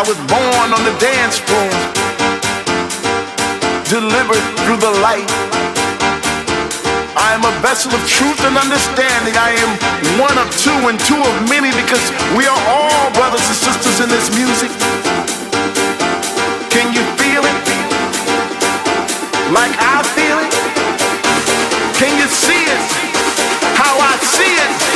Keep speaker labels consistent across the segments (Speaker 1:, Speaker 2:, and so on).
Speaker 1: I was born on the dance floor, delivered through the light. I am a vessel of truth and understanding. I am one of two and two of many because we are all brothers and sisters in this music. Can you feel it? Like I feel it? Can you see it? How I see it?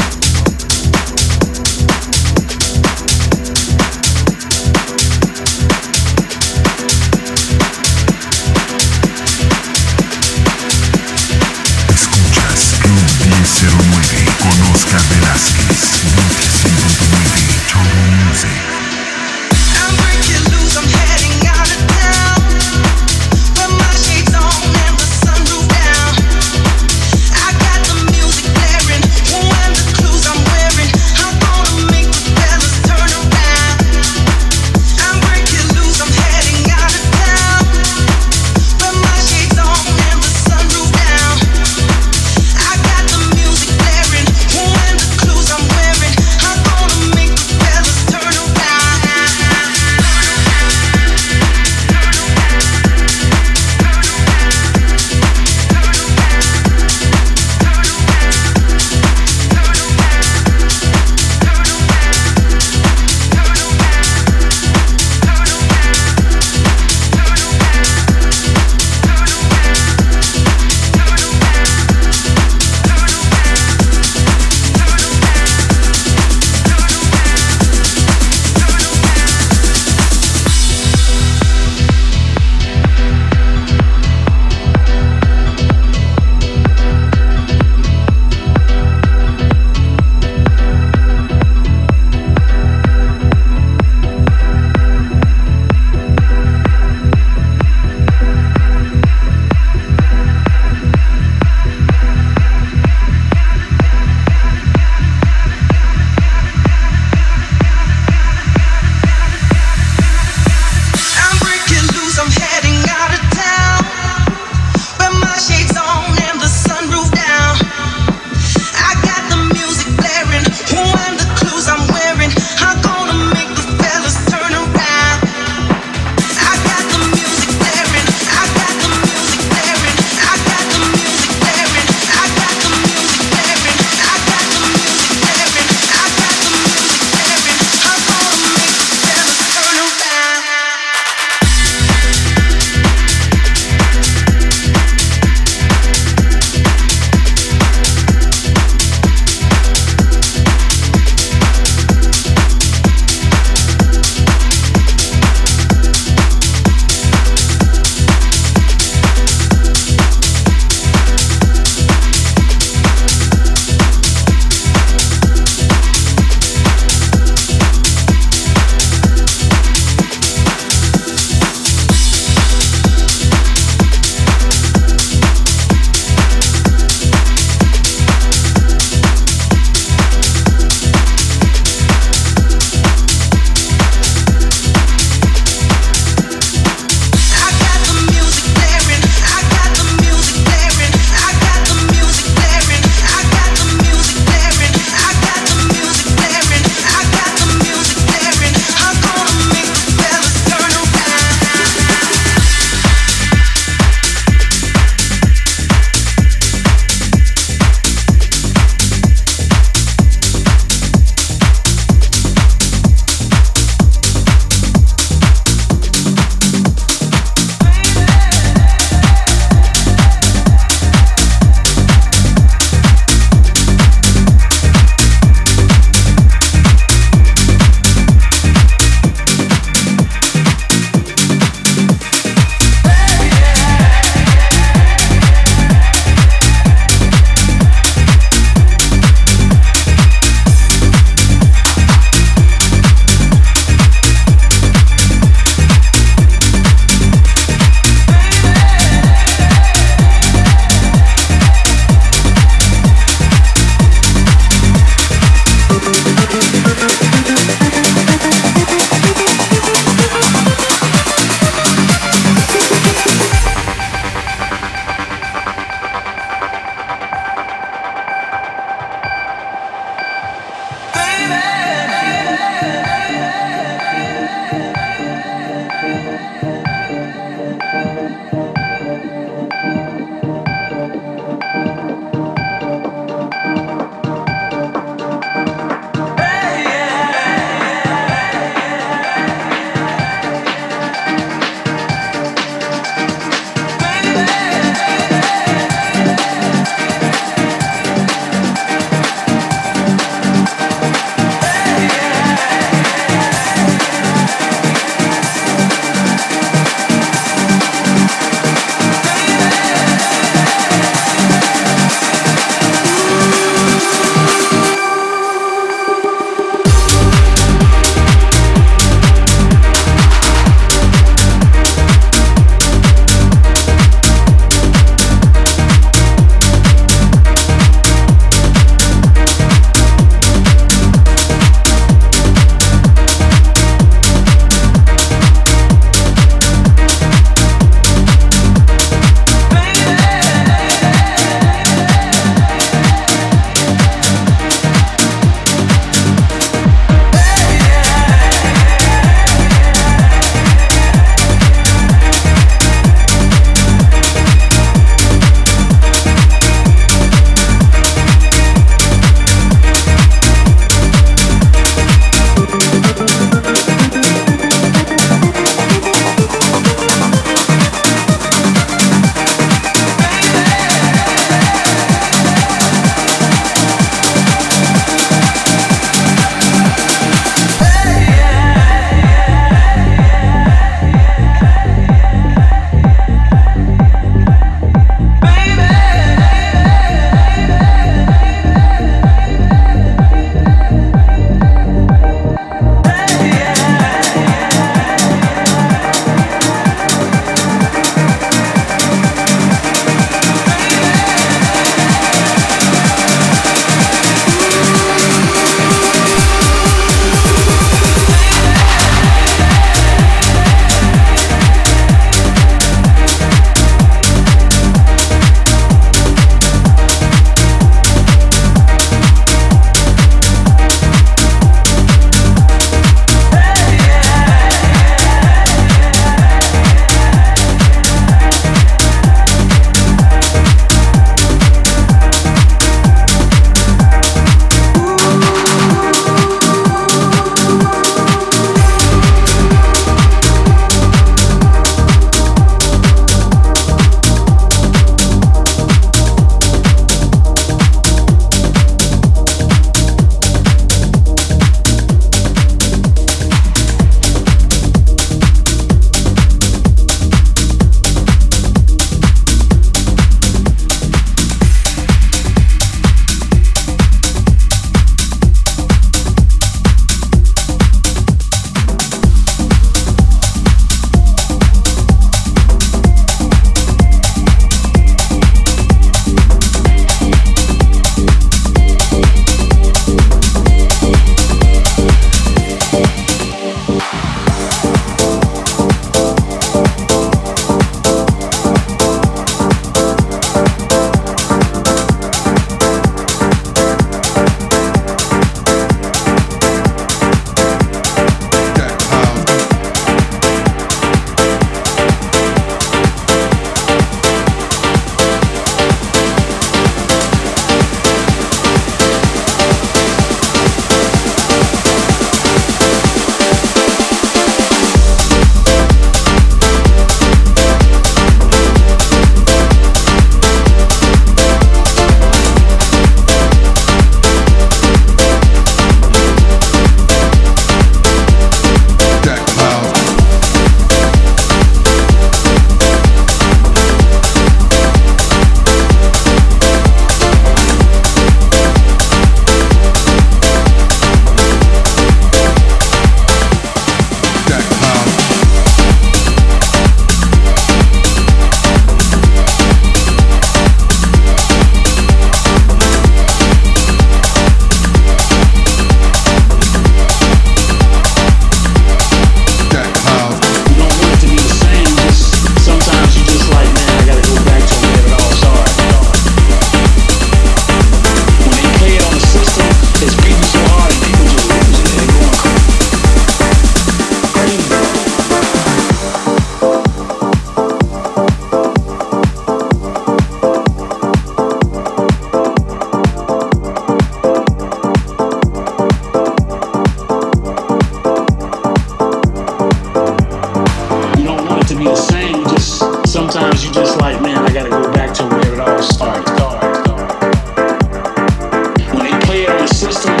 Speaker 1: system.